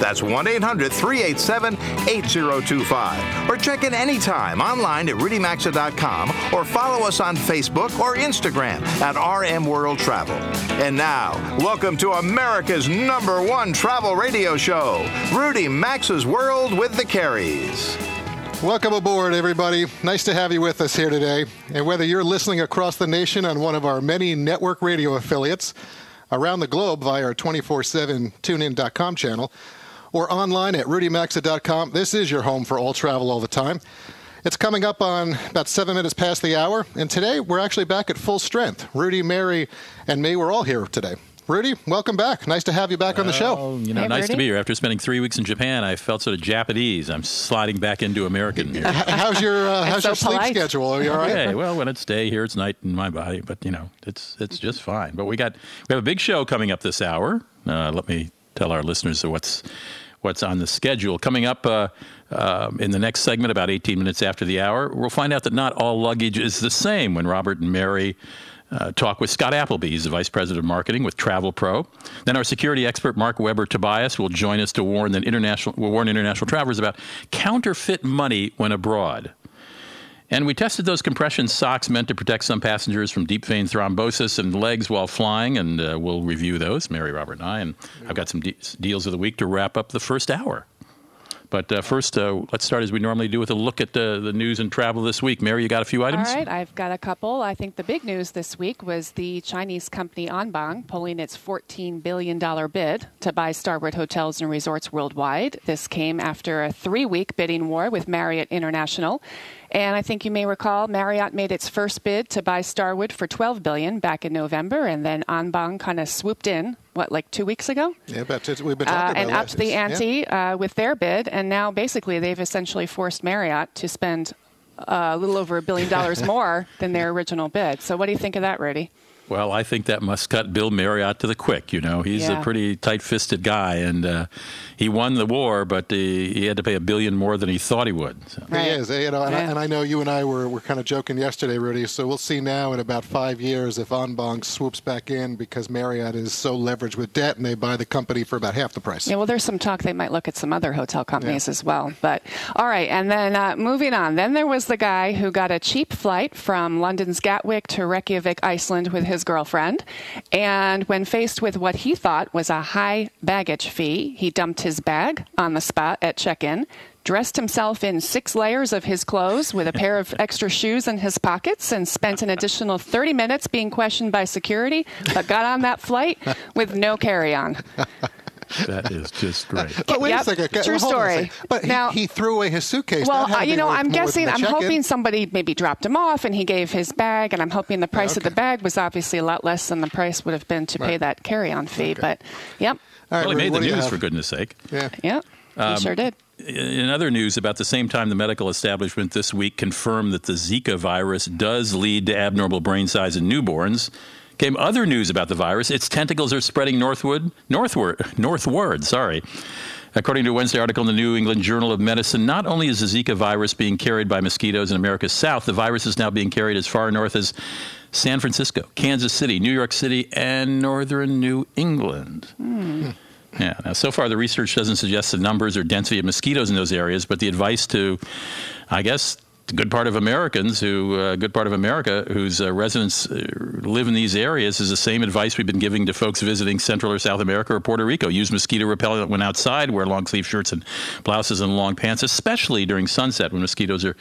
That's 1 800 387 8025. Or check in anytime online at rudymaxa.com or follow us on Facebook or Instagram at RM World Travel. And now, welcome to America's number one travel radio show, Rudy Maxa's World with the Careys. Welcome aboard, everybody. Nice to have you with us here today. And whether you're listening across the nation on one of our many network radio affiliates, around the globe via our 24 7 tunein.com channel, or online at rudymaxa.com, this is your home for all travel all the time. It's coming up on about seven minutes past the hour, and today we're actually back at full strength. Rudy, Mary, and me, we're all here today. Rudy, welcome back. Nice to have you back on the show. Well, you know, Hey, nice to be here. After spending three weeks in Japan, I felt sort of Japanese. I'm sliding back into American here. How's your uh, how's so your sleep polite. schedule? Are you all right? Okay, well, when it's day here, it's night in my body, but you know, it's it's just fine. But we got we have a big show coming up this hour. Uh, let me tell our listeners what's what's on the schedule coming up. Uh, um, in the next segment, about 18 minutes after the hour, we'll find out that not all luggage is the same when Robert and Mary uh, talk with Scott Appleby. He's the vice president of marketing with Travel Pro. Then our security expert Marc Weber Tobias will join us to warn that international will warn international travelers about counterfeit money when abroad. And we tested those compression socks meant to protect some passengers from deep vein thrombosis and legs while flying, and uh, we'll review those, Mary, Robert, and I. And I've got some de- deals of the week to wrap up the first hour. But uh, first, uh, let's start as we normally do with a look at uh, the news and travel this week. Mary, you got a few items? All right, I've got a couple. I think the big news this week was the Chinese company Anbang pulling its $14 billion bid to buy Starwood hotels and resorts worldwide. This came after a three week bidding war with Marriott International. And I think you may recall Marriott made its first bid to buy Starwood for 12 billion back in November, and then Anbang kind of swooped in. What, like two weeks ago? Yeah, but we've been uh, talking and about upped this. the Yeah. ante uh, with their bid, and now basically they've essentially forced Marriott to spend uh, a little over a billion dollars more than their original bid. So, what do you think of that, Rudy? Well, I think that must cut Bill Marriott to the quick. You know, he's Yeah. a pretty tight-fisted guy, and uh, he won the war, but uh, he had to pay a billion more than he thought he would. So. Right. He is, you know, and, I, and I know you and I were, were kind of joking yesterday, Rudy. So we'll see now in about five years if Anbang swoops back in because Marriott is so leveraged with debt and they buy the company for about half the price. Yeah, well, there's some talk they might look at some other hotel companies as well. But all right, and then uh, moving on. Then there was the guy who got a cheap flight from London's Gatwick to Reykjavik, Iceland, with his girlfriend. And when faced with what he thought was a high baggage fee, he dumped his bag on the spot at check-in. Dressed himself in six layers of his clothes with a pair of extra shoes in his pockets and spent an additional 30 minutes being questioned by security, but got on that flight with no carry on. That is just great. But wait Yep, a second. true hold on story. second. But he, Now- he threw away his suitcase. Well, uh, you know, I'm guessing, I'm check-in. hoping somebody maybe dropped him off and he gave his bag, and I'm hoping the price of the bag was obviously a lot less than the price would have been to pay that carry on fee. But, yep, All right, well, he made the news, for goodness sake. Yeah. yep, he Um, sure did. In other news, about the same time, the medical establishment this week confirmed that the Zika virus does lead to abnormal brain size in newborns. Came other news about the virus. Its tentacles are spreading northward, northward, northward. Sorry. According to a Wednesday article in the New England Journal of Medicine, not only is the Zika virus being carried by mosquitoes in America's south, the virus is now being carried as far north as San Francisco, Kansas City, New York City, and northern New England. Hmm. Yeah. Now, so far, the research doesn't suggest the numbers or density of mosquitoes in those areas, but the advice to, I guess, good part of Americans who, uh, good part of America whose uh, residents uh, live in these areas is the same advice we've been giving to folks visiting Central or South America or Puerto Rico. Use mosquito repellent when outside. Wear long sleeve shirts and blouses and long pants, especially during sunset when mosquitoes are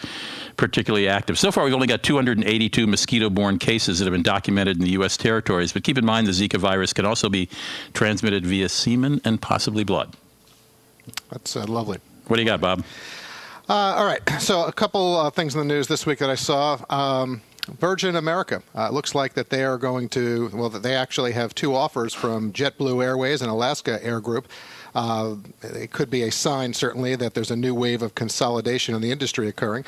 particularly active. So far, we've only got 282 mosquito-borne cases that have been documented in the U.S. territories. But keep in mind, the Zika virus can also be transmitted via semen and possibly blood. That's uh, lovely. What do you got, Bob? Uh, all right. So a couple uh, things in the news this week that I saw. Um, Virgin America. Uh, it looks like that they are going to. Well, that they actually have two offers from JetBlue Airways and Alaska Air Group. Uh, it could be a sign, certainly, that there's a new wave of consolidation in the industry occurring.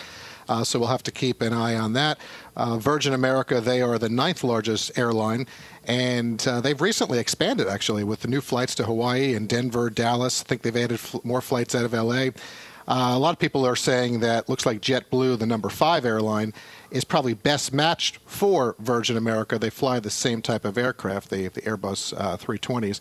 Uh, so we'll have to keep an eye on that. Uh, Virgin America, they are the ninth largest airline, and uh, they've recently expanded actually with the new flights to Hawaii and Denver, Dallas. I think they've added fl- more flights out of LA. Uh, a lot of people are saying that looks like JetBlue, the number five airline, is probably best matched for Virgin America. They fly the same type of aircraft, the, the Airbus uh, 320s.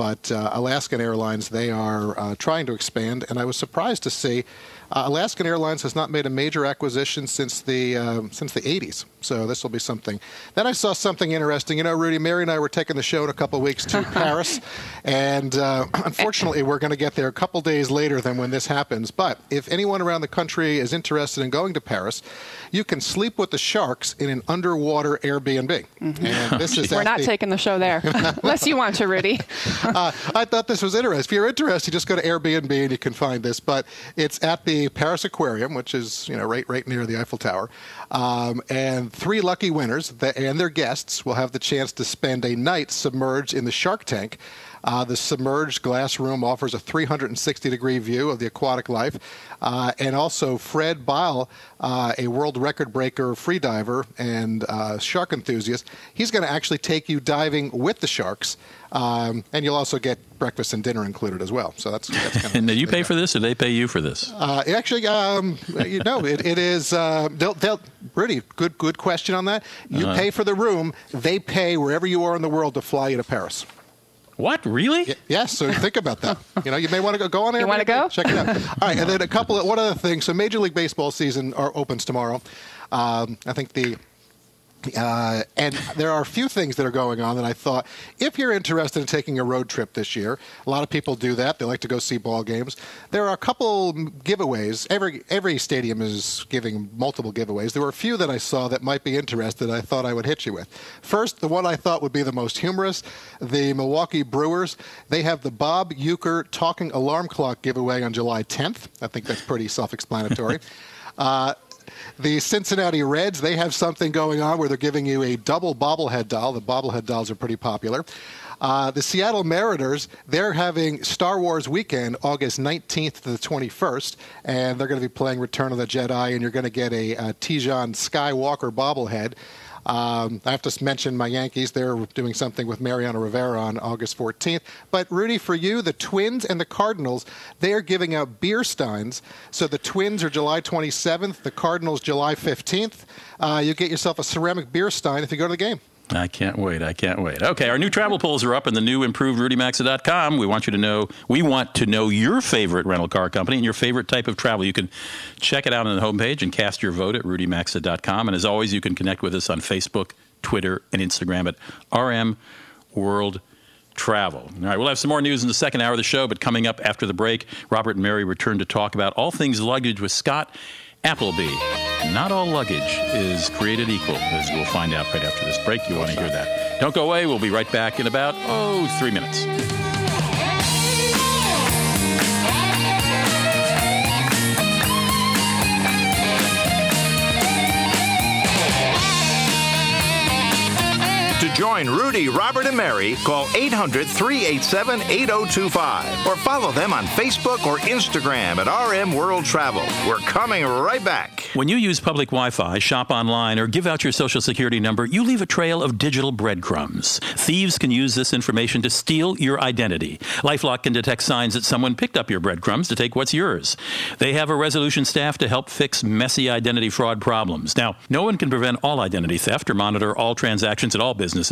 But uh, Alaskan Airlines, they are uh, trying to expand, and I was surprised to see uh, Alaskan Airlines has not made a major acquisition since the um, since the 80s, so this will be something. Then I saw something interesting. You know, Rudy, Mary, and I were taking the show in a couple of weeks to Paris, and uh, unfortunately, we're going to get there a couple days later than when this happens. But if anyone around the country is interested in going to Paris, you can sleep with the sharks in an underwater Airbnb. Mm-hmm. And this is we're not the, taking the show there, unless you want to, Rudy. Uh, I thought this was interesting. If you're interested, just go to Airbnb and you can find this. But it's at the Paris Aquarium, which is you know right right near the Eiffel Tower, um, and three lucky winners and their guests will have the chance to spend a night submerged in the shark tank. Uh, the submerged glass room offers a 360 degree view of the aquatic life. Uh, and also, Fred Buyle, uh, a world record breaker freediver and uh, shark enthusiast, he's going to actually take you diving with the sharks. Um, and you'll also get breakfast and dinner included as well. So that's, that's kind of and do you pay for this, or they pay you for this? Uh, actually, um, you know, it, it is. Uh, they'll, they'll, really good, good question on that. You uh-huh. pay for the room; they pay wherever you are in the world to fly you to Paris. What really? Y- yes. So think about that. You know, you may want to go go on there. You want to go? Check it out. All right, and then a couple of one other thing. So Major League Baseball season are, opens tomorrow. Um, I think the uh, and there are a few things that are going on that I thought, if you're interested in taking a road trip this year, a lot of people do that. They like to go see ball games. There are a couple giveaways. Every every stadium is giving multiple giveaways. There were a few that I saw that might be interested. I thought I would hit you with. First, the one I thought would be the most humorous: the Milwaukee Brewers. They have the Bob Uecker talking alarm clock giveaway on July 10th. I think that's pretty self-explanatory. Uh, the Cincinnati Reds, they have something going on where they're giving you a double bobblehead doll. The bobblehead dolls are pretty popular. Uh, the Seattle Mariners, they're having Star Wars weekend, August 19th to the 21st, and they're going to be playing Return of the Jedi, and you're going to get a, a Skywalker bobblehead. Um, I have to mention my Yankees. They're doing something with Mariano Rivera on August 14th. But Rudy, for you, the Twins and the Cardinals, they are giving out beer steins. So the Twins are July 27th, the Cardinals July 15th. Uh, you get yourself a ceramic beer stein if you go to the game. I can't wait. I can't wait. Okay, our new travel polls are up in the new improved RudyMaxa.com. We want you to know, we want to know your favorite rental car company and your favorite type of travel. You can check it out on the homepage and cast your vote at RudyMaxa.com. And as always, you can connect with us on Facebook, Twitter, and Instagram at RM World Travel. All right, we'll have some more news in the second hour of the show, but coming up after the break, Robert and Mary return to talk about all things luggage with Scott Appleby. Not all luggage is created equal, as we'll find out right after this break. You want to hear that. Don't go away. We'll be right back in about, oh, three minutes. Join Rudy, Robert, and Mary, call 800 387 8025 or follow them on Facebook or Instagram at RM World Travel. We're coming right back. When you use public Wi Fi, shop online, or give out your social security number, you leave a trail of digital breadcrumbs. Thieves can use this information to steal your identity. Lifelock can detect signs that someone picked up your breadcrumbs to take what's yours. They have a resolution staff to help fix messy identity fraud problems. Now, no one can prevent all identity theft or monitor all transactions at all businesses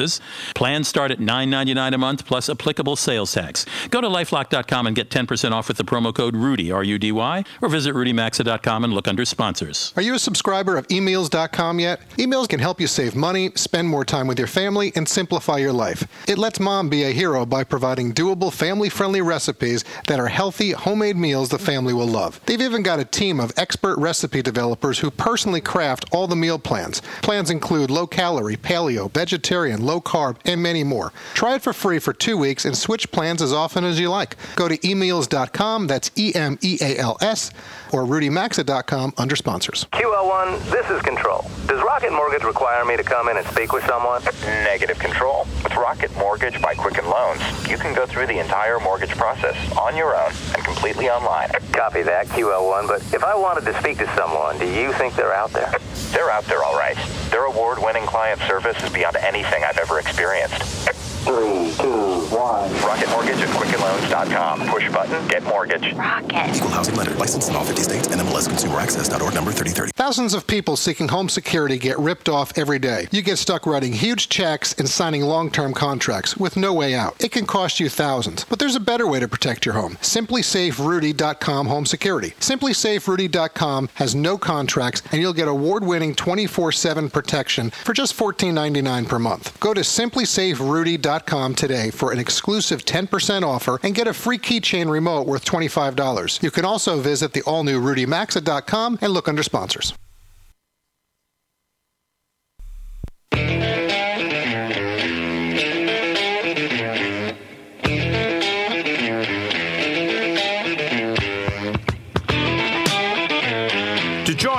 Plans start at $9.99 a month plus applicable sales tax. Go to lifelock.com and get 10% off with the promo code RUDY, R U D Y, or visit rudymaxa.com and look under sponsors. Are you a subscriber of emeals.com yet? eMeals can help you save money, spend more time with your family, and simplify your life. It lets mom be a hero by providing doable, family friendly recipes that are healthy, homemade meals the family will love. They've even got a team of expert recipe developers who personally craft all the meal plans. Plans include low calorie, paleo, vegetarian, low carb, and many more. Try it for free for two weeks and switch plans as often as you like. Go to emeals.com, that's E M E A L S, or rudymaxa.com under sponsors. undersponsors. QL1, this is Control. Does Rocket Mortgage require me to come in and speak with someone? Negative control. With Rocket Mortgage by Quicken Loans, you can go through the entire mortgage process on your own and completely online. Copy that, QL1. But if I wanted to speak to someone, do you think they're out there? They're out there all right. Their award-winning client service is beyond anything I've ever experienced. Three, two, one. Rocket Mortgage at QuickenLoans.com. Push button, get mortgage. Rocket. Equal housing lender. Licensed in all 50 states. NMLS Consumer Access.org number 3030. Thousands of people seeking home security get ripped off every day. You get stuck writing huge checks and signing long-term contracts with no way out. It can cost you thousands, but there's a better way to protect your home. SimpliSafeRudy.com Home Security. SimpliSafeRudy.com has no contracts, and you'll get award-winning 24/7 protection for just $14.99 per month. Go to SimpliSafeRudy.com today for an exclusive 10% offer and get a free keychain remote worth $25. You can also visit the all-new RudyMaxa.com and look under sponsors.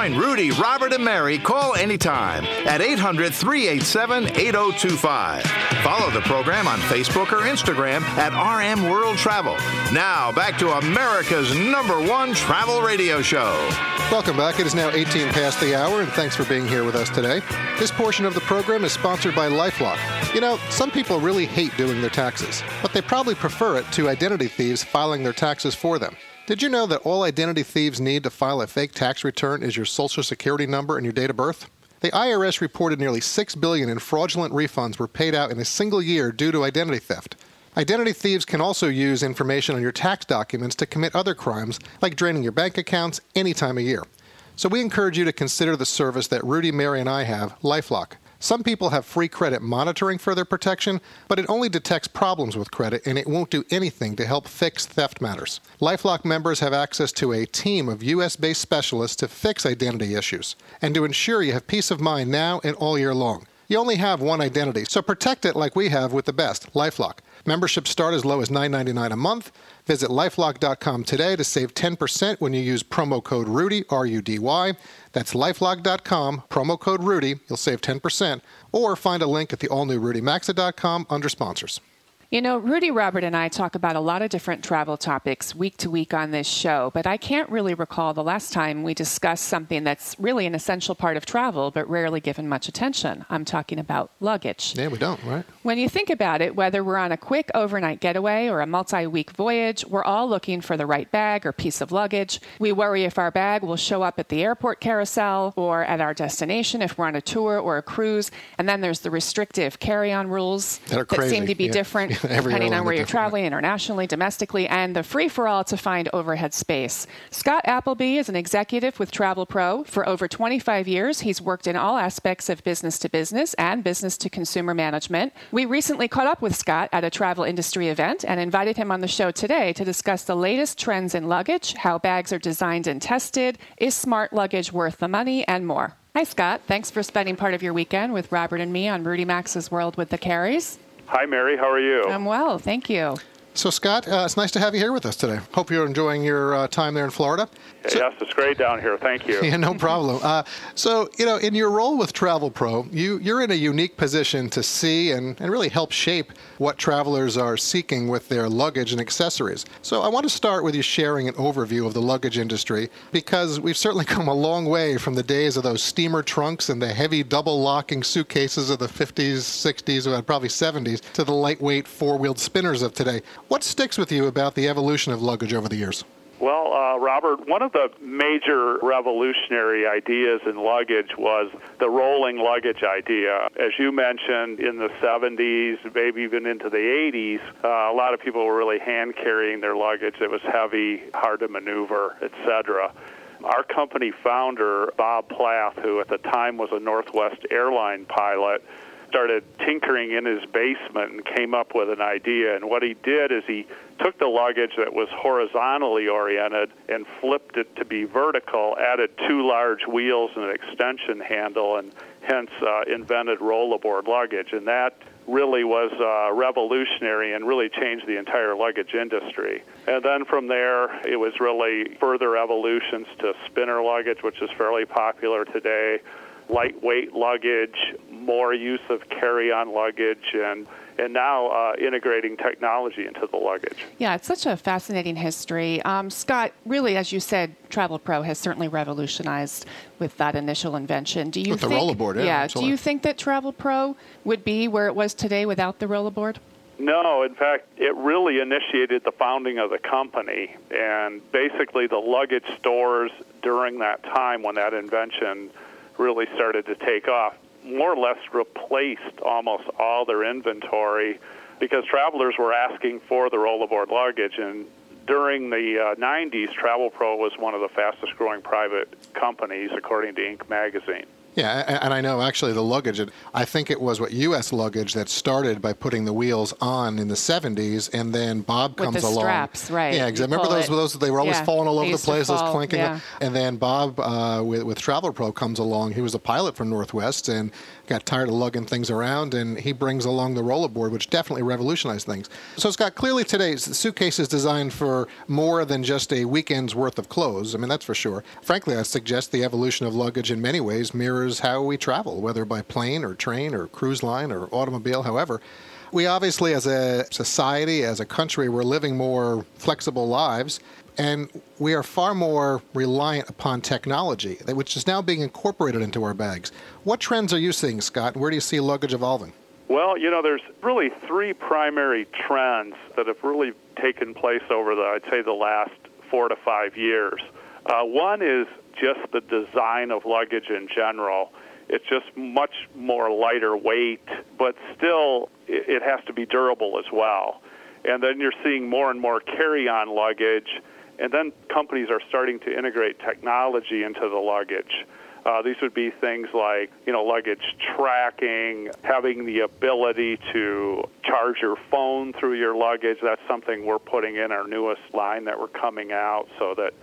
Join Rudy, Robert, and Mary, call anytime at 800 387 8025. Follow the program on Facebook or Instagram at RM World Travel. Now, back to America's number one travel radio show. Welcome back. It is now 18 past the hour, and thanks for being here with us today. This portion of the program is sponsored by Lifelock. You know, some people really hate doing their taxes, but they probably prefer it to identity thieves filing their taxes for them. Did you know that all identity thieves need to file a fake tax return is your social security number and your date of birth? The IRS reported nearly 6 billion in fraudulent refunds were paid out in a single year due to identity theft. Identity thieves can also use information on your tax documents to commit other crimes, like draining your bank accounts any time of year. So we encourage you to consider the service that Rudy, Mary, and I have, Lifelock. Some people have free credit monitoring for their protection, but it only detects problems with credit and it won't do anything to help fix theft matters. Lifelock members have access to a team of US based specialists to fix identity issues and to ensure you have peace of mind now and all year long. You only have one identity, so protect it like we have with the best, Lifelock. Memberships start as low as $9.99 a month. Visit lifelock.com today to save 10% when you use promo code RUDY, R U D Y. That's lifelock.com, promo code RUDY. You'll save 10%. Or find a link at the all new RudyMaxa.com under sponsors. You know, Rudy, Robert, and I talk about a lot of different travel topics week to week on this show, but I can't really recall the last time we discussed something that's really an essential part of travel, but rarely given much attention. I'm talking about luggage. Yeah, we don't, right? When you think about it, whether we're on a quick overnight getaway or a multi week voyage, we're all looking for the right bag or piece of luggage. We worry if our bag will show up at the airport carousel or at our destination if we're on a tour or a cruise. And then there's the restrictive carry on rules That are crazy, seem to be yeah. different depending on where you're traveling internationally, domestically, and the free for all to find overhead space. Scott Appleby is an executive with Travel Pro. For over 25 years, he's worked in all aspects of business to business and business to consumer management. We recently caught up with Scott at a travel industry event and invited him on the show today to discuss the latest trends in luggage, how bags are designed and tested, is smart luggage worth the money, and more. Hi, Scott. Thanks for spending part of your weekend with Robert and me on Rudy Maxa's World with the Careys. Hi, Mary. How are you? I'm well, thank you. So, Scott, uh, it's nice to have you here with us today. Hope you're enjoying your uh, time there in Florida. yes, it's great down here. Thank you. Yeah, no problem. Uh, so, you know, in your role with Travel Pro, you, you're in a unique position to see and, and really help shape what travelers are seeking with their luggage and accessories. So, I want to start with you sharing an overview of the luggage industry because we've certainly come a long way from the days of those steamer trunks and the heavy double locking suitcases of the 50s, 60s, and probably 70s to the lightweight four wheeled spinners of today. What sticks with you about the evolution of luggage over the years? Well, uh, Robert, one of the major revolutionary ideas in luggage was the rolling luggage idea. As you mentioned, in the 70s, maybe even into the 80s, uh, a lot of people were really hand carrying their luggage. It was heavy, hard to maneuver, etc. Our company founder, Bob Plath, who at the time was a Northwest airline pilot, started tinkering in his basement and came up with an idea. And what he did is he took the luggage that was horizontally oriented and flipped it to be vertical, added two large wheels and an extension handle, and hence uh, invented rollaboard luggage. And that really was uh, revolutionary and really changed the entire luggage industry. And then from there, it was really further evolutions to spinner luggage, which is fairly popular today, lightweight luggage, more use of carry-on luggage, and and now uh, integrating technology into the luggage. Yeah, it's such a fascinating history. Um, Scott, really, as you said, Travel Pro has certainly revolutionized with that initial invention. Do you with think, the rollaboard? Yeah, yeah do you think that Travel Pro would be where it was today without the rollaboard? No, in fact, it really initiated the founding of the company. And basically, the luggage stores during that time when that invention really started to take off more or less replaced almost all their inventory because travelers were asking for the rollaboard luggage. And during the uh, 90s, Travel Pro was one of the fastest growing private companies, according to Inc. magazine. Yeah, and I know actually the luggage, I think it was what U.S. luggage that started by putting the wheels on in the 70s, and then Bob With comes the along. straps, right. Yeah, exactly. Remember those, those? They were always yeah, falling all over the place, those clinking. Yeah. And then Bob uh, with, with Travel Pro comes along. He was a pilot from Northwest and got tired of lugging things around, and he brings along the rollaboard, which definitely revolutionized things. So, Scott, clearly today's suitcase is designed for more than just a weekend's worth of clothes. I mean, that's for sure. Frankly, I suggest the evolution of luggage in many ways mirrors how we travel, whether by plane or train or cruise line or automobile, however. We obviously, as a society, as a country, we're living more flexible lives, and we are far more reliant upon technology, which is now being incorporated into our bags. What trends are you seeing, Scott? Where do you see luggage evolving? Well, you know, there's really three primary trends that have really taken place over the, I'd say, the last four to five years. Uh, one is just the design of luggage in general. It's just much more lighter weight, but still it has to be durable as well. And then you're seeing more and more carry-on luggage, and then companies are starting to integrate technology into the luggage. Uh, these would be things like, you know, luggage tracking, having the ability to charge your phone through your luggage. That's something we're putting in our newest line that we're coming out so that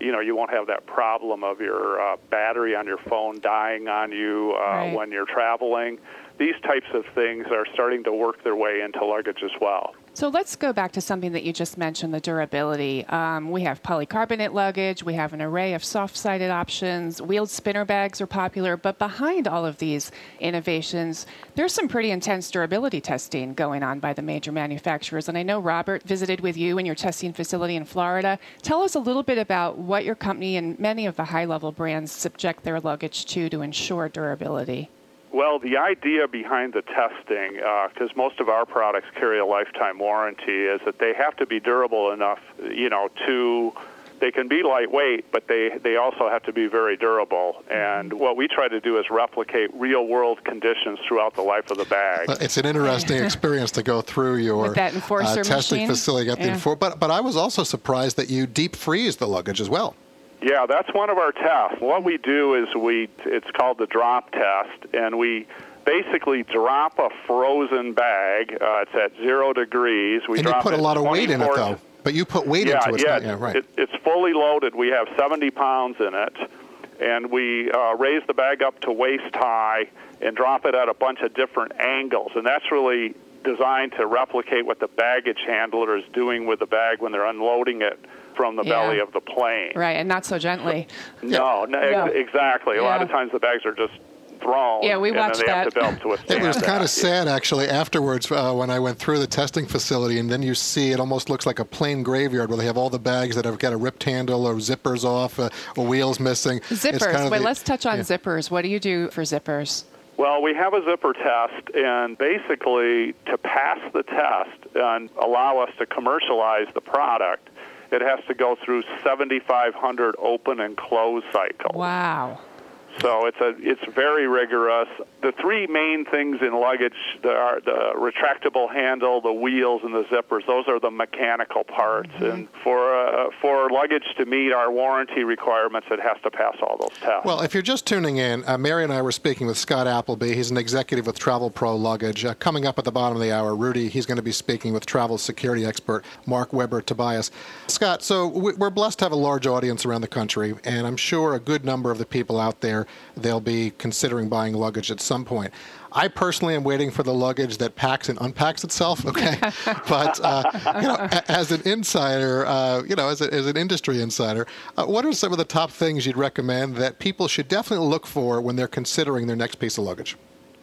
you know you won't have that problem of your uh, battery on your phone dying on you uh, right. when you're traveling. These types of things are starting to work their way into luggage as well. So let's go back to something that you just mentioned the durability. Um, we have polycarbonate luggage, we have an array of soft sided options, wheeled spinner bags are popular, but behind all of these innovations, there's some pretty intense durability testing going on by the major manufacturers. And I know Robert visited with you in your testing facility in Florida. Tell us a little bit about what your company and many of the high level brands subject their luggage to to ensure durability. Well, the idea behind the testing, because uh, most of our products carry a lifetime warranty, is that they have to be durable enough, you know, to they can be lightweight, but they, they also have to be very durable. And what we try to do is replicate real world conditions throughout the life of the bag. It's an interesting experience to go through your With that enforcer uh, testing machine. facility. Yeah. The enfor- but, but I was also surprised that you deep freeze the luggage as well. Yeah, that's one of our tests. What we do is we it's called the drop test, and we basically drop a frozen bag. Uh, it's at zero degrees. We and drop you put a lot of weight in it, though. But you put weight yeah, into it. Yeah, yeah, right. It, it's fully loaded. We have 70 pounds in it, and we uh, raise the bag up to waist high and drop it at a bunch of different angles, and that's really designed to replicate what the baggage handler is doing with the bag when they're unloading it from the Yeah. belly of the plane. Right, and not so gently. No, no, ex- Yeah. exactly. A lot of times the bags are just thrown. Yeah, we and watched then they have that. to belt to It was kind of sad, actually, afterwards uh, when I went through the testing facility, and then you see it almost looks like a plain graveyard where they have all the bags that have got a ripped handle or zippers off, uh, or wheels missing. It's Zippers. kind of Wait, the- let's touch on yeah. zippers. What do you do for zippers? Well, we have a zipper test, and basically, to pass the test and allow us to commercialize the product, it has to go through 7,500 open and close cycles. Wow. So it's a it's very rigorous. The three main things in luggage are the retractable handle, the wheels, and the zippers. Those are the mechanical parts. And for uh, for luggage to meet our warranty requirements, it has to pass all those tests. Well, if you're just tuning in, uh, Mary and I were speaking with Scott Appleby. He's an executive with Travel Pro Luggage. Uh, coming up at the bottom of the hour, Rudy, he's going to be speaking with travel security expert Marc Weber Tobias. Scott, so we're blessed to have a large audience around the country, and I'm sure a good number of the people out there, they'll be considering buying luggage at some point. I personally am waiting for the luggage that packs and unpacks itself. Okay, but uh, you know, as an insider, uh, you know, as, a, as an industry insider, uh, what are some of the top things you'd recommend that people should definitely look for when they're considering their next piece of luggage?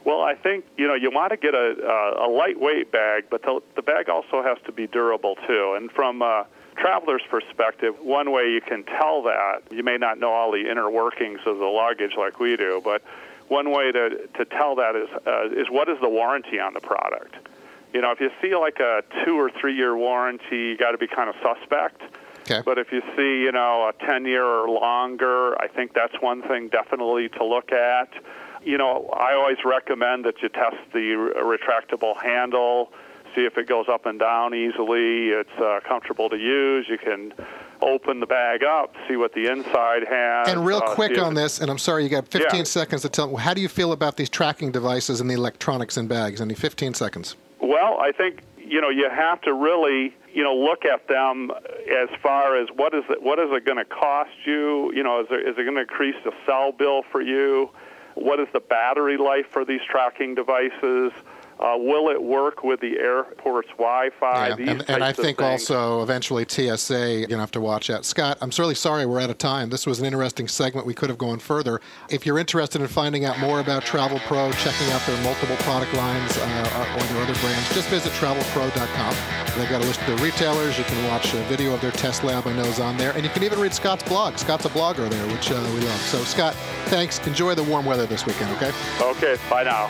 Well, I think you know you want to get a, a, a lightweight bag, but the, the bag also has to be durable too. And from a traveler's perspective, one way you can tell that you may not know all the inner workings of the luggage like we do, but one way to to tell that is uh, is what is the warranty on the product. You know, if you see like a two or three year warranty, you got to be kind of suspect. Okay. But if you see, you know, a 10 year or longer, I think that's one thing definitely to look at you know, I always recommend that you test the retractable handle, see if it goes up and down easily. It's uh, comfortable to use. You can open the bag up, see what the inside has. And real uh, quick on this, and I'm sorry, you got 15 Yeah. seconds to tell. How do you feel about these tracking devices and the electronics in bags? Any 15 seconds? Well, I think you know you have to really you know look at them as far as what is it what is it going to cost you? You know, is, there, is it going to increase the cell bill for you? What is the battery life for these tracking devices? Uh, will it work with the airport's Wi-Fi? Yeah, and, and I think also eventually TSA, you're going to have to watch that. Scott, I'm really sorry we're out of time. This was an interesting segment. We could have gone further. If you're interested in finding out more about Travel Pro, checking out their multiple product lines uh, or their other brands, just visit travelpro.com. They've got a list of their retailers. You can watch a video of their test lab, I know, is on there. And you can even read Scott's blog. Scott's a blogger there, which uh, we love. So, Scott, thanks. Enjoy the warm weather this weekend, okay? Okay, bye now.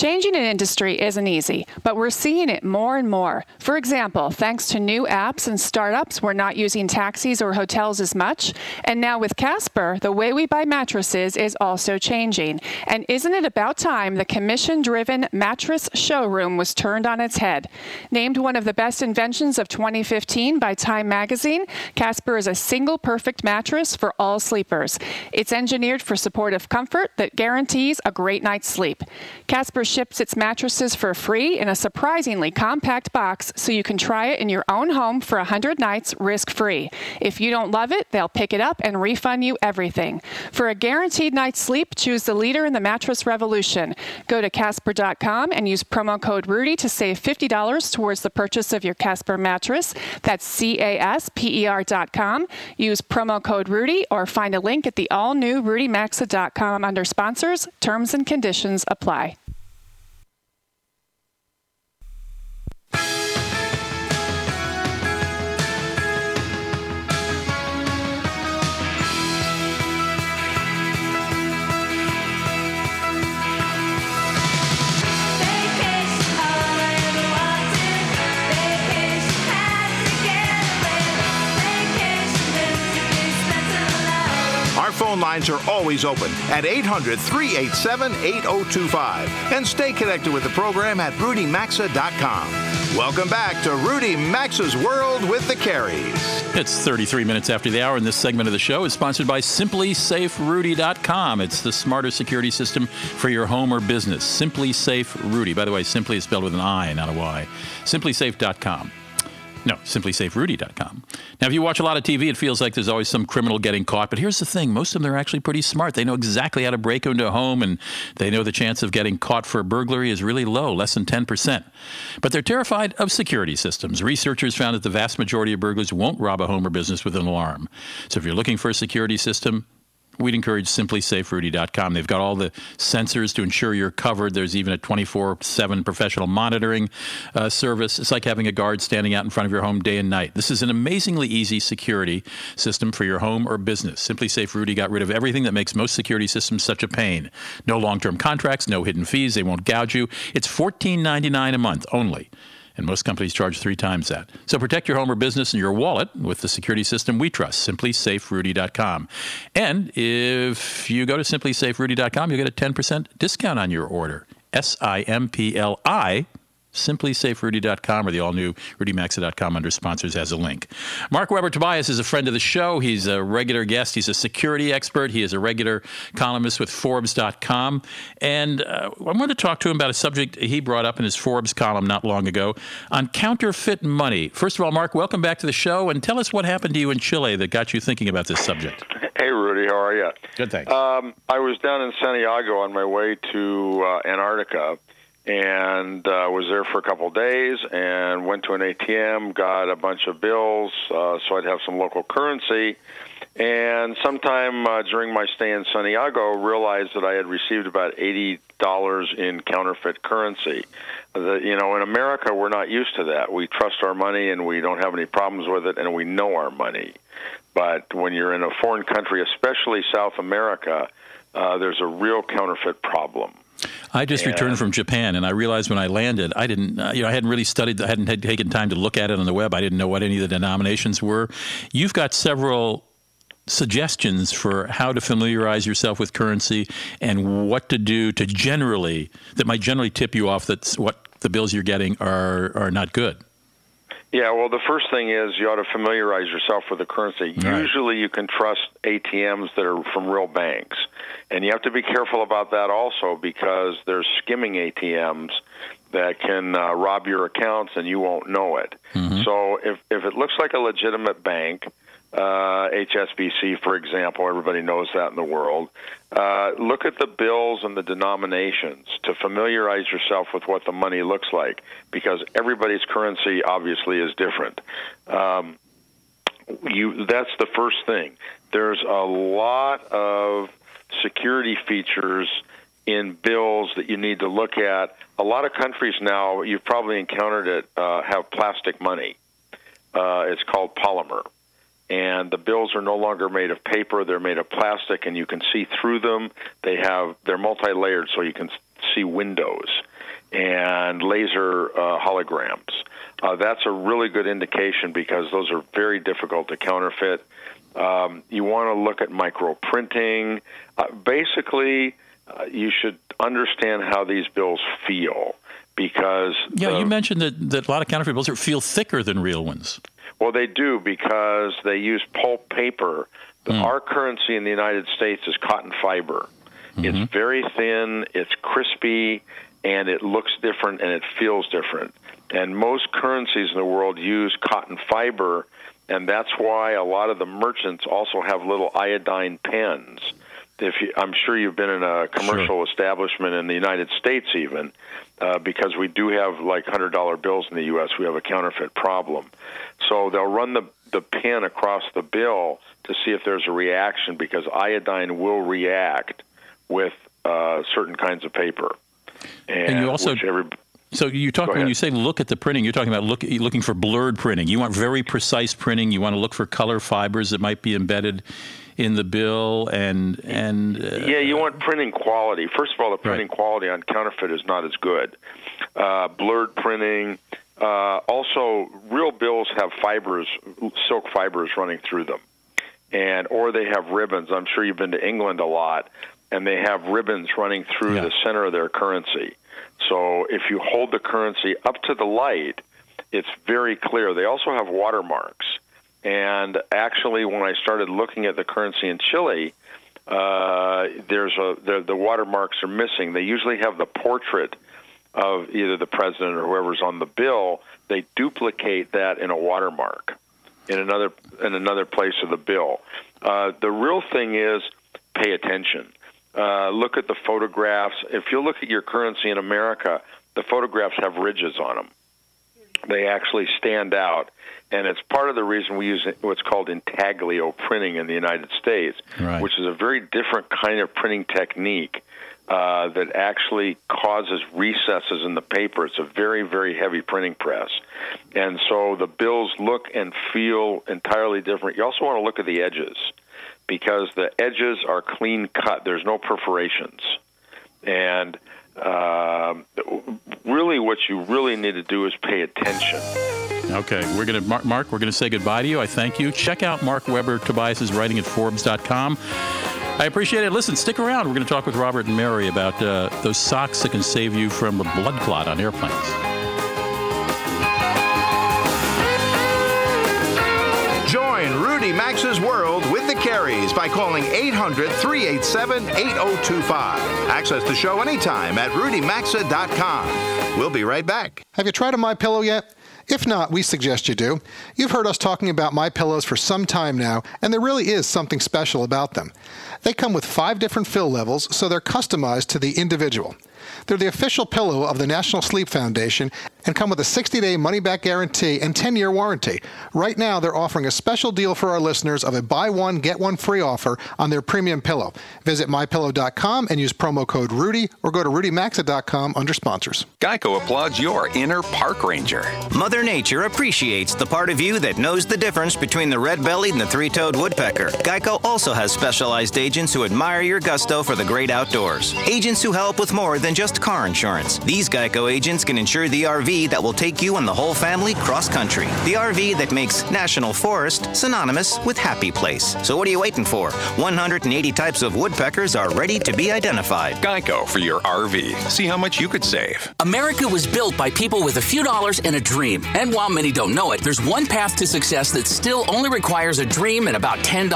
Changing an industry isn't easy, but we're seeing it more and more. For example, thanks to new apps and startups, we're not using taxis or hotels as much. And now with Casper, the way we buy mattresses is also changing. And isn't it about time the commission driven mattress showroom was turned on its head? Named one of the best inventions of 2015 by Time magazine, Casper is a single perfect mattress for all sleepers. It's engineered for supportive comfort that guarantees a great night's sleep. Casper ships its mattresses for free in a surprisingly compact box so you can try it in your own home for 100 nights risk free. If you don't love it, they'll pick it up and refund you everything. For a guaranteed night's sleep, choose the leader in the mattress revolution. Go to Casper.com and use promo code Rudy to save $50 towards the purchase of your Casper mattress. That's C A S P E R.com. Use promo code Rudy or find a link at the all new RudyMaxa.com under sponsors. Terms and conditions apply. Are always open at 800 387 8025. And stay connected with the program at rudymaxa.com. Welcome back to Rudy Maxa's World with the Careys. It's 33 minutes after the hour, and this segment of the show is sponsored by SimpliSafeRudy.com. It's the smarter security system for your home or business. SimpliSafe Rudy. By the way, simply is spelled with an I, not a Y. SimpliSafe.com. No, simplisaferudy.com. Now, if you watch a lot of TV, it feels like there's always some criminal getting caught. But here's the thing most of them are actually pretty smart. They know exactly how to break into a home, and they know the chance of getting caught for a burglary is really low, less than 10%. But they're terrified of security systems. Researchers found that the vast majority of burglars won't rob a home or business with an alarm. So if you're looking for a security system, we'd encourage simplisaferudy.com. They've got all the sensors to ensure you're covered. There's even a 24 7 professional monitoring uh, service. It's like having a guard standing out in front of your home day and night. This is an amazingly easy security system for your home or business. SimpliSafe Rudy got rid of everything that makes most security systems such a pain. No long term contracts, no hidden fees. They won't gouge you. It's $14.99 a month only. And most companies charge three times that. So protect your home or business and your wallet with the security system we trust, simplisaferudy.com. And if you go to simplisaferudy.com, you'll get a 10% discount on your order. S I M P L I simplisaferudy.com or the all new rudymaxa.com under sponsors has a link. Marc Weber Tobias is a friend of the show. He's a regular guest. He's a security expert. He is a regular columnist with Forbes.com. And uh, I want to talk to him about a subject he brought up in his Forbes column not long ago on counterfeit money. First of all, Marc, welcome back to the show and tell us what happened to you in Chile that got you thinking about this subject. Hey, Rudy, how are you? Good, thanks. Um, I was down in Santiago on my way to uh, Antarctica and uh, was there for a couple of days and went to an ATM, got a bunch of bills uh, so I'd have some local currency. And sometime uh, during my stay in Santiago, realized that I had received about eighty dollars in counterfeit currency. The, you know, in America, we're not used to that. We trust our money, and we don't have any problems with it, and we know our money. But when you're in a foreign country, especially South America, uh, there's a real counterfeit problem. I just And- returned from Japan, and I realized when I landed, I didn't, uh, you know, I hadn't really studied, I hadn't had taken time to look at it on the web. I didn't know what any of the denominations were. You've got several suggestions for how to familiarize yourself with currency and what to do to generally that might generally tip you off that what the bills you're getting are are not good. Yeah, well, the first thing is you ought to familiarize yourself with the currency. Right. Usually, you can trust ATMs that are from real banks, and you have to be careful about that also because there's skimming ATMs that can uh, rob your accounts and you won't know it. So, if if it looks like a legitimate bank, uh, HSBC, for example, everybody knows that in the world. Uh, look at the bills and the denominations to familiarize yourself with what the money looks like, because everybody's currency obviously is different. Um, you that's the first thing. There's a lot of security features in bills that you need to look at. A lot of countries now, you've probably encountered it, uh, have plastic money. Uh, it's called polymer and the bills are no longer made of paper. They're made of plastic and you can see through them. They have they're multi-layered so you can see windows and laser uh, holograms. Uh, that's a really good indication because those are very difficult to counterfeit. Um, you want to look at micro printing uh, basically uh, you should understand how these bills feel because Yeah, the- you mentioned that, that a lot of counterfeit bills are, feel thicker than real ones. Well, they do because they use pulp paper. The, hmm. Our currency in the United States is cotton fiber. It's mm-hmm. very thin, it's crispy, and it looks different and it feels different. And most currencies in the world use cotton fiber, and that's why a lot of the merchants also have little iodine pens. If you, I'm sure you've been in a commercial establishment in the United States, even uh, because we do have like hundred dollar bills in the U.S. We have a counterfeit problem. So they'll run the the pen across the bill to see if there's a reaction because iodine will react with uh, certain kinds of paper. And, And you also- every, So you talk when you say look at the printing, you're talking about look, looking for blurred printing. You want very precise printing. You want to look for color fibers that might be embedded in the bill, and and uh, yeah, you want printing quality. First of all, the printing quality on counterfeit is not as good. Uh, blurred printing. Uh, also, real bills have fibers, silk fibers running through them, and or they have ribbons. I'm sure you've been to England a lot, and they have ribbons running through Yeah. the center of their currency. So if you hold the currency up to the light, it's very clear. They also have watermarks. And actually, when I started looking at the currency in Chile, uh, there's a the, the watermarks are missing. They usually have the portrait of either the president or whoever's on the bill. They duplicate that in a watermark in another in another place of the bill. Uh, the real thing is pay attention. Uh, look at the photographs. If you look at your currency in America, the photographs have ridges on them. They actually stand out, and it's part of the reason we use what's called intaglio printing in the United States, Right. which is a very different kind of printing technique uh, that actually causes recesses in the paper. It's a very, very heavy printing press. And so the bills look and feel entirely different. You also want to look at the edges because the edges are clean cut, there's no perforations. And um really, what you really need to do is pay attention. Okay, we're going to Marc, Marc. We're going to say goodbye to you. I thank you. Check out Marc Weber Tobias's writing at Forbes.com. I appreciate it. Listen, stick around. We're going to talk with Robert and Mary about uh, those socks that can save you from a blood clot on airplanes. Join Rudy Maxa's world with the Careys by calling 800 387 8025. Access the show anytime at rudymaxa.com. We'll be right back. Have you tried a My Pillow yet? If not, we suggest you do. You've heard us talking about My Pillows for some time now, and there really is something special about them. They come with five different fill levels, so they're customized to the individual. They're the official pillow of the National Sleep Foundation and come with a 60 day money back guarantee and 10 year warranty. Right now, they're offering a special deal for our listeners of a buy one, get one free offer on their premium pillow. Visit mypillow.com and use promo code Rudy or go to rudymaxa.com under sponsors. Geico applauds your inner park ranger. Mother Nature appreciates the part of you that knows the difference between the red bellied and the three toed woodpecker. Geico also has specialized agents who admire your gusto for the great outdoors. Agents who help with more than just car insurance. These Geico agents can insure the RV that will take you and the whole family cross country. The RV that makes National Forest synonymous with happy place. So what are you waiting for? 180 types of woodpeckers are ready to be identified. Geico for your RV. See how much you could save. America was built by people with a few dollars and a dream. And while many don't know it, there's one path to success that still only requires a dream and about $10.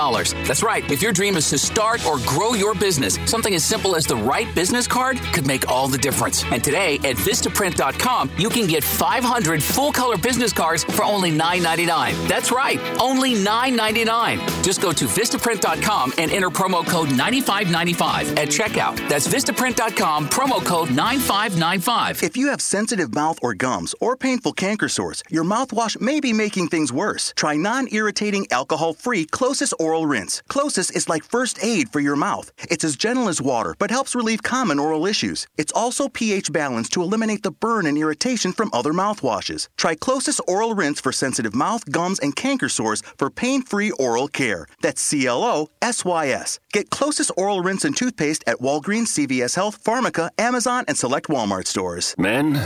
That's right. If your dream is to start or grow your business, something as simple as the right business card could make all the difference. And today at Vistaprint.com, you can get 500 full color business cards for only $9.99. That's right, only $9.99. Just go to Vistaprint.com and enter promo code 9595 at checkout. That's Vistaprint.com, promo code 9595. If you have sensitive mouth or gums or painful canker sores, your mouthwash may be making things worse. Try non irritating, alcohol free CloSYS Oral Rinse. CloSYS is like first aid for your mouth. It's as gentle as water, but helps relieve common oral issues. It's also pH balanced to eliminate the burn and irritation from other mouthwashes. Try CloSYS Oral Rinse for sensitive mouth, gums, and canker sores for pain free oral care. That's C L O S Y S. Get CloSYS Oral Rinse and Toothpaste at Walgreens, CVS Health, Pharmaca, Amazon, and select Walmart stores. Men,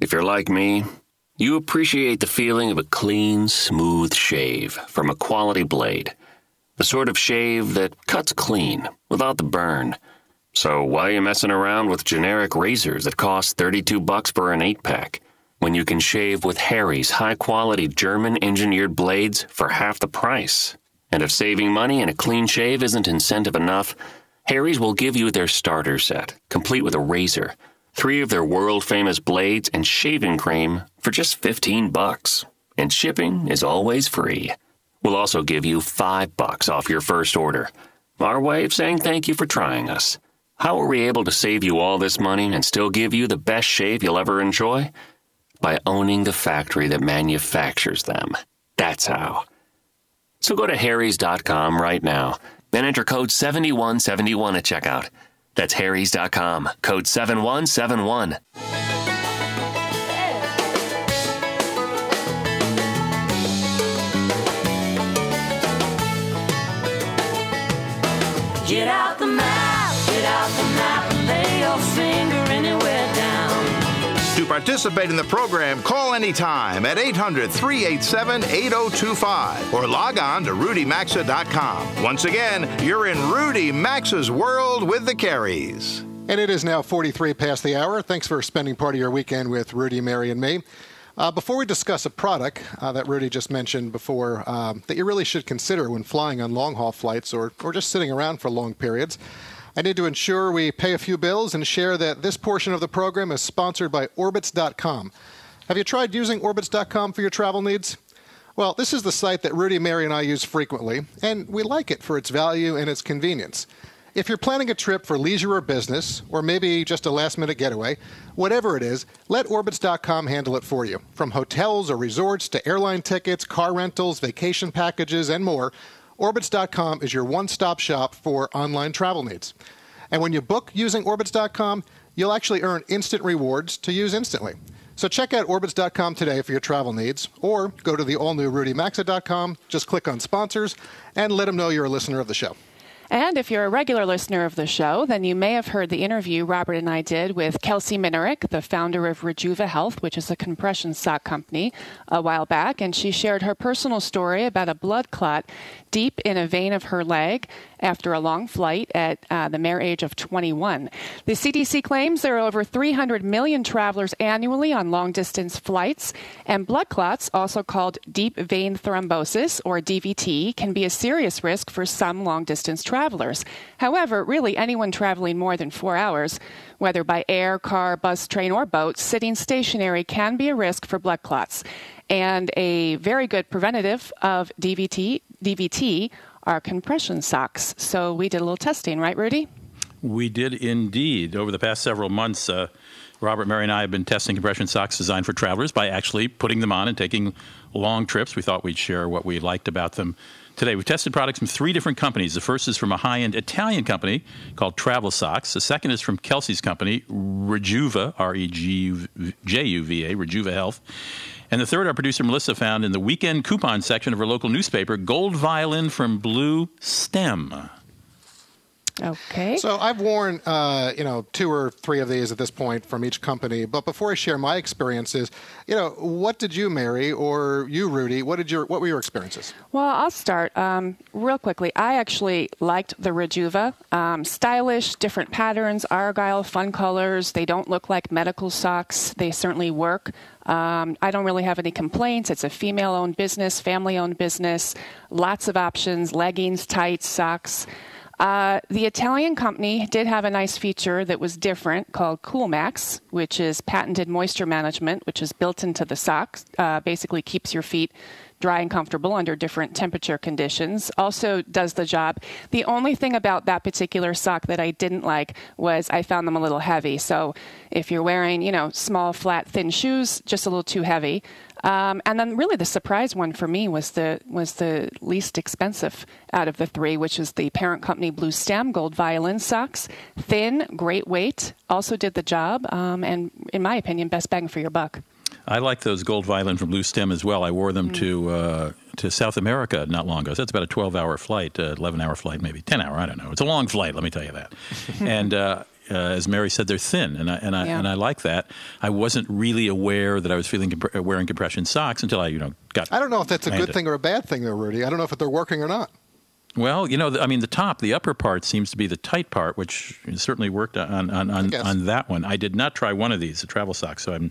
if you're like me, you appreciate the feeling of a clean, smooth shave from a quality blade. The sort of shave that cuts clean without the burn. So why are you messing around with generic razors that cost 32 bucks for an 8-pack when you can shave with Harry's high-quality German-engineered blades for half the price? And if saving money and a clean shave isn't incentive enough, Harry's will give you their starter set, complete with a razor, three of their world-famous blades and shaving cream for just 15 bucks. And shipping is always free. We'll also give you 5 bucks off your first order. Our way of saying thank you for trying us. How are we able to save you all this money and still give you the best shave you'll ever enjoy? By owning the factory that manufactures them. That's how. So go to harrys.com right now and enter code 7171 at checkout. That's harrys.com, code 7171. Participate in the program, call anytime at 800 387 8025 or log on to rudymaxa.com. Once again, you're in Rudy Maxa's world with the Careys. And it is now 43 past the hour. Thanks for spending part of your weekend with Rudy, Mary, and me. Uh, before we discuss a product uh, that Rudy just mentioned before um, that you really should consider when flying on long haul flights or, or just sitting around for long periods, I need to ensure we pay a few bills and share that this portion of the program is sponsored by Orbitz.com. Have you tried using Orbitz.com for your travel needs? Well, this is the site that Rudy, Mary, and I use frequently, and we like it for its value and its convenience. If you're planning a trip for leisure or business, or maybe just a last minute getaway, whatever it is, let Orbitz.com handle it for you. From hotels or resorts to airline tickets, car rentals, vacation packages, and more, Orbitz.com is your one stop shop for online travel needs. And when you book using Orbitz.com, you'll actually earn instant rewards to use instantly. So check out Orbitz.com today for your travel needs, or go to the all new RudyMaxa.com, just click on sponsors, and let them know you're a listener of the show. And if you're a regular listener of the show, then you may have heard the interview Robert and I did with Kelsey Minerick, the founder of Rejuva Health, which is a compression sock company, a while back. And she shared her personal story about a blood clot deep in a vein of her leg after a long flight at uh, the mere age of 21. The CDC claims there are over 300 million travelers annually on long distance flights, and blood clots, also called deep vein thrombosis or DVT, can be a serious risk for some long distance travelers. However, really anyone traveling more than four hours, whether by air, car, bus, train, or boat, sitting stationary can be a risk for blood clots. And a very good preventative of DVT, DVT are compression socks. So we did a little testing, right, Rudy? We did indeed. Over the past several months, uh, Robert, Mary, and I have been testing compression socks designed for travelers by actually putting them on and taking long trips. We thought we'd share what we liked about them today. We've tested products from three different companies. The first is from a high end Italian company called Travel Socks. The second is from Kelsey's company, Rejuva, R E G J U V A, Rejuva Health. And the third, our producer Melissa found in the weekend coupon section of her local newspaper, Gold Violin from Blue Stem. Okay. So I've worn, uh, you know, two or three of these at this point from each company. But before I share my experiences, you know, what did you, Mary, or you, Rudy? What did your what were your experiences? Well, I'll start um, real quickly. I actually liked the Rejuva. Um, stylish, different patterns, argyle, fun colors. They don't look like medical socks. They certainly work. Um, I don't really have any complaints. It's a female owned business, family owned business, lots of options leggings, tights, socks. Uh, the Italian company did have a nice feature that was different called CoolMax, which is patented moisture management, which is built into the socks. Uh, basically, keeps your feet dry and comfortable under different temperature conditions. Also does the job. The only thing about that particular sock that I didn't like was I found them a little heavy. So if you're wearing, you know, small, flat, thin shoes, just a little too heavy. Um, and then really the surprise one for me was the was the least expensive out of the three, which is the parent company Blue Stem Gold Violin socks. Thin, great weight, also did the job, um, and in my opinion, best bang for your buck. I like those gold violin from Blue Stem as well. I wore them mm. to uh, to South America not long ago. So that's about a 12 hour flight, uh, 11 hour flight, maybe 10 hour. I don't know. It's a long flight. Let me tell you that. and uh, uh, as Mary said, they're thin, and I and I yeah. and I like that. I wasn't really aware that I was feeling comp- wearing compression socks until I, you know, got. I don't know if that's a good thing or a bad thing, though, Rudy. I don't know if they're working or not. Well, you know, I mean, the top, the upper part seems to be the tight part, which certainly worked on on, on, on that one. I did not try one of these, the travel socks, so I'm,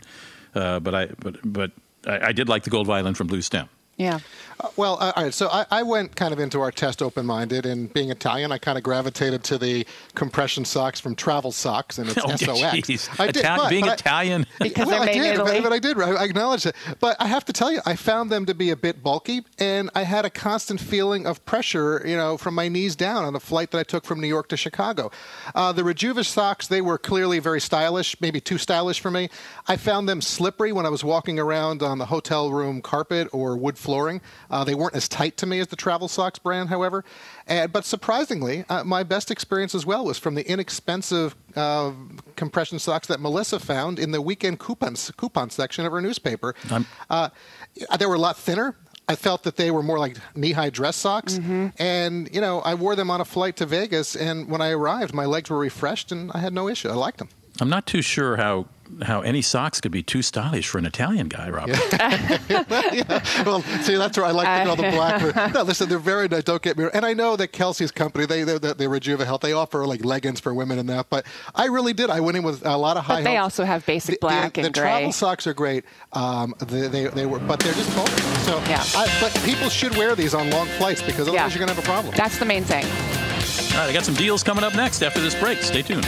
uh, but I but but I, I, did like the gold violin from Blue Stem. Yeah. Uh, well, uh, all right. So I, I, went kind of into our test open-minded, and being Italian, I kind of gravitated to the compression socks from Travel Socks, and it's oh, SOX. Geez. I did, but, being but Italian, I, because well, I did, but, but, I did. I acknowledge it. But I have to tell you, I found them to be a bit bulky, and I had a constant feeling of pressure, you know, from my knees down on the flight that I took from New York to Chicago. Uh, the Rejuva socks, they were clearly very stylish, maybe too stylish for me. I found them slippery when I was walking around on the hotel room carpet or wood flooring. Uh, they weren't as tight to me as the Travel Socks brand, however. And, but surprisingly, uh, my best experience as well was from the inexpensive uh, compression socks that Melissa found in the weekend coupons, coupon section of her newspaper. Uh, they were a lot thinner. I felt that they were more like knee-high dress socks, mm-hmm. and you know, I wore them on a flight to Vegas, and when I arrived, my legs were refreshed, and I had no issue. I liked them. I'm not too sure how how any socks could be too stylish for an Italian guy, Robert. Yeah. well, yeah. well, see, that's where I like to know the black. No, listen, they're very nice. Don't get me. wrong. And I know that Kelsey's company, they they, they Rejuva Health, they offer like leggings for women and that. But I really did. I went in with a lot of high. But they also have basic black the, the, and the gray. The travel socks are great. Um, they, they, they were, but they're just bulky. So yeah. I, but people should wear these on long flights because otherwise yeah. you're gonna have a problem. That's the main thing. All right, I got some deals coming up next after this break. Stay tuned.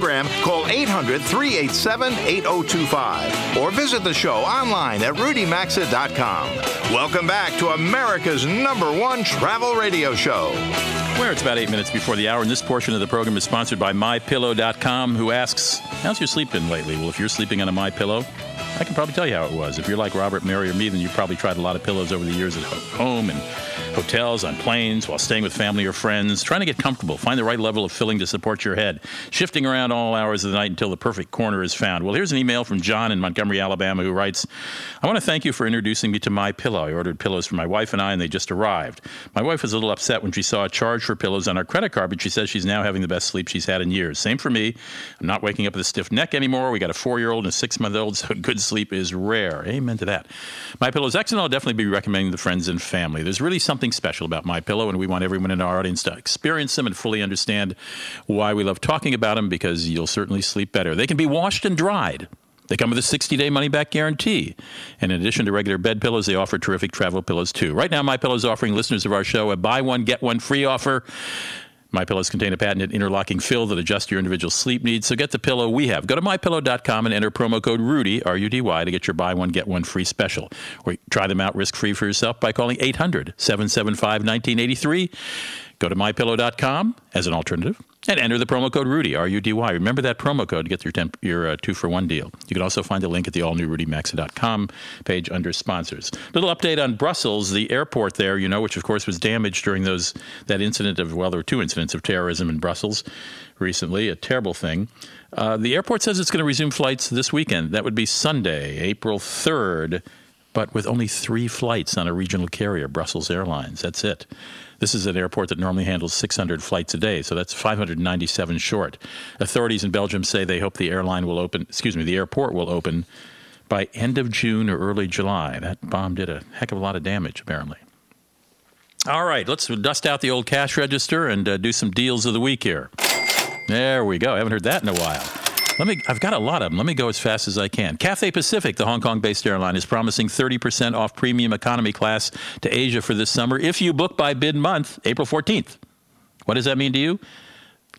Program, call 800 387 8025 or visit the show online at rudymaxa.com. Welcome back to America's number one travel radio show. Where it's about eight minutes before the hour, and this portion of the program is sponsored by MyPillow.com, who asks, How's your sleep been lately? Well, if you're sleeping on a MyPillow, I can probably tell you how it was. If you're like Robert, Mary, or me, then you've probably tried a lot of pillows over the years at home and hotels, on planes, while staying with family or friends, trying to get comfortable, find the right level of filling to support your head, shifting around all hours of the night until the perfect corner is found. Well, here's an email from John in Montgomery, Alabama, who writes, I want to thank you for introducing me to My Pillow. I ordered pillows for my wife and I, and they just arrived. My wife was a little upset when she saw a charge for pillows on our credit card, but she says she's now having the best sleep she's had in years. Same for me. I'm not waking up with a stiff neck anymore. We got a four-year-old and a six-month-old, so good sleep is rare. Amen to that. My Pillow is excellent. I'll definitely be recommending to friends and family. There's really something special about My Pillow, and we want everyone in our audience to experience them and fully understand why we love talking about them because you'll certainly sleep better. They can be washed and dried. They come with a 60 day money back guarantee. And in addition to regular bed pillows, they offer terrific travel pillows too. Right now, My Pillow is offering listeners of our show a buy one, get one free offer. My pillows contain a patented interlocking fill that adjusts your individual sleep needs. So get the pillow we have. Go to mypillow.com and enter promo code Rudy, R U D Y, to get your buy one, get one free special. Or try them out risk free for yourself by calling 800 775 1983. Go to mypillow.com as an alternative and enter the promo code Rudy, R U D Y. Remember that promo code to get your, temp, your uh, two for one deal. You can also find the link at the all new RudyMaxa.com page under sponsors. Little update on Brussels, the airport there, you know, which of course was damaged during those that incident of, well, there were two incidents of terrorism in Brussels recently, a terrible thing. Uh, the airport says it's going to resume flights this weekend. That would be Sunday, April 3rd, but with only three flights on a regional carrier, Brussels Airlines. That's it. This is an airport that normally handles 600 flights a day, so that's 597 short. Authorities in Belgium say they hope the airline will open, excuse me, the airport will open by end of June or early July. That bomb did a heck of a lot of damage, apparently. All right, let's dust out the old cash register and uh, do some deals of the week here. There we go. I haven't heard that in a while. Let me, I've got a lot of them. Let me go as fast as I can. Cathay Pacific, the Hong Kong based airline, is promising 30% off premium economy class to Asia for this summer if you book by bid month, April 14th. What does that mean to you?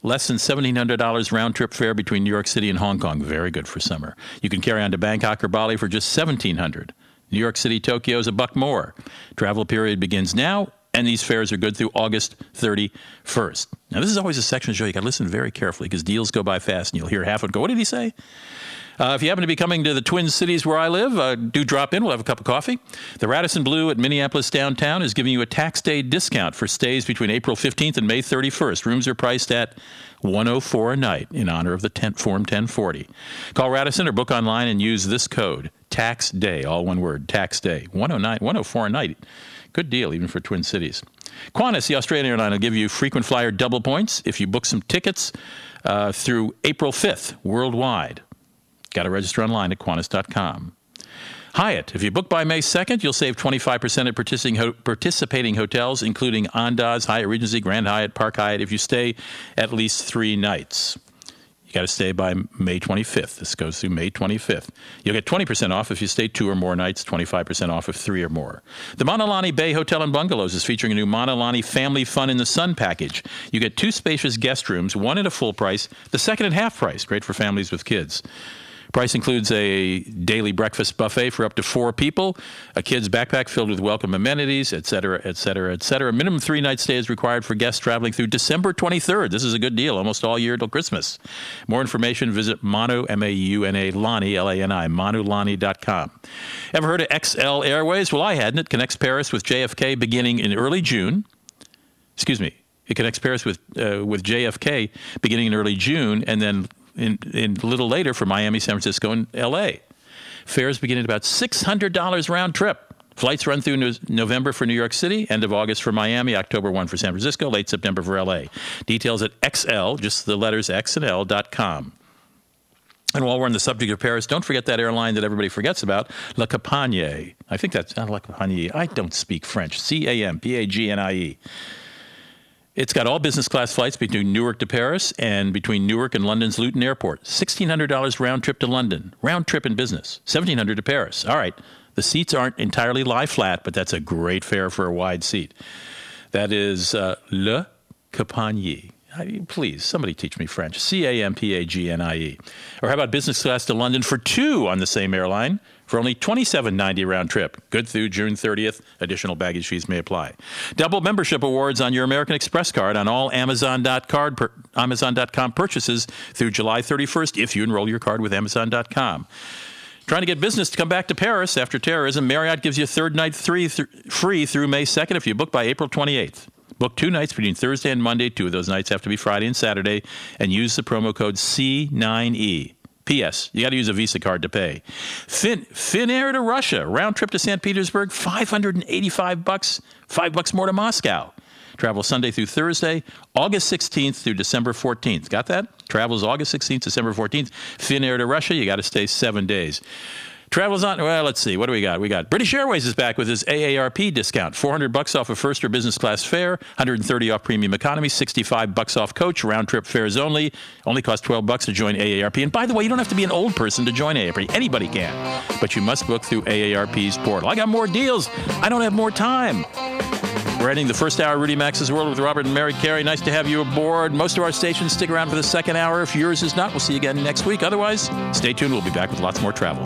Less than $1,700 round trip fare between New York City and Hong Kong. Very good for summer. You can carry on to Bangkok or Bali for just 1,700. New York City, Tokyo is a buck more. Travel period begins now and these fares are good through August 31st. Now, this is always a section of the show you got to listen very carefully because deals go by fast, and you'll hear half of it go, What did he say? Uh, if you happen to be coming to the Twin Cities where I live, uh, do drop in. We'll have a cup of coffee. The Radisson Blu at Minneapolis downtown is giving you a tax day discount for stays between April 15th and May 31st. Rooms are priced at 104 a night in honor of the tent Form 1040. Call Radisson or book online and use this code, tax day, all one word, tax day, 109, 104 a night. Good deal, even for Twin Cities. Qantas, the Australian airline, will give you frequent flyer double points if you book some tickets uh, through April 5th worldwide. Got to register online at Qantas.com. Hyatt, if you book by May 2nd, you'll save 25% at participating, ho- participating hotels, including Andaz, Hyatt Regency, Grand Hyatt, Park Hyatt, if you stay at least three nights. You got to stay by May 25th. This goes through May 25th. You'll get 20% off if you stay two or more nights, 25% off if three or more. The Mauna Lani Bay Hotel and Bungalows is featuring a new Mauna Lani Family Fun in the Sun package. You get two spacious guest rooms, one at a full price, the second at half price. Great for families with kids. Price includes a daily breakfast buffet for up to four people, a kid's backpack filled with welcome amenities, et cetera, et cetera, et cetera. Minimum three night stay is required for guests traveling through December 23rd. This is a good deal, almost all year till Christmas. More information, visit Mauna, M A U N A, Lani, L A N I, maunalani.com. Ever heard of XL Airways? Well, I hadn't. It connects Paris with JFK beginning in early June. Excuse me. It connects Paris with uh, with JFK beginning in early June, and then in, in a little later for Miami, San Francisco, and L.A. Fares begin at about $600 round trip. Flights run through November for New York City, end of August for Miami, October 1 for San Francisco, late September for LA. Details at XL, just the letters X and L dot com. And while we're on the subject of Paris, don't forget that airline that everybody forgets about, La Campagne. I think that's not La Campagne. I don't speak French. C A M P A G N I E. It's got all business class flights between Newark to Paris and between Newark and London's Luton Airport. $1,600 round trip to London, round trip in business. $1,700 to Paris. All right, the seats aren't entirely lie flat, but that's a great fare for a wide seat. That is uh, Le Campagne. I mean, please, somebody teach me French. C A M P A G N I E. Or how about business class to London for two on the same airline for only $27.90 round trip? Good through June 30th. Additional baggage fees may apply. Double membership awards on your American Express card on all Amazon.card per, Amazon.com purchases through July 31st if you enroll your card with Amazon.com. Trying to get business to come back to Paris after terrorism, Marriott gives you third night three th- free through May 2nd if you book by April 28th. Book two nights between Thursday and Monday. Two of those nights have to be Friday and Saturday, and use the promo code C9E. P.S. You got to use a Visa card to pay. Fin Finnair to Russia round trip to St. Petersburg, 585 bucks, five bucks more to Moscow. Travel Sunday through Thursday, August 16th through December 14th. Got that? Travels August 16th, December 14th. Finnair to Russia, you got to stay seven days. Travels on. Well, let's see. What do we got? We got British Airways is back with his AARP discount. 400 bucks off a first or business class fare, 130 off premium economy, 65 bucks off coach, round trip fares only. Only cost 12 bucks to join AARP. And by the way, you don't have to be an old person to join AARP. Anybody can. But you must book through AARP's portal. I got more deals. I don't have more time. We're ending the first hour of Rudy Maxa's World with Robert and Mary Carey. Nice to have you aboard. Most of our stations stick around for the second hour. If yours is not, we'll see you again next week. Otherwise, stay tuned. We'll be back with lots more travel.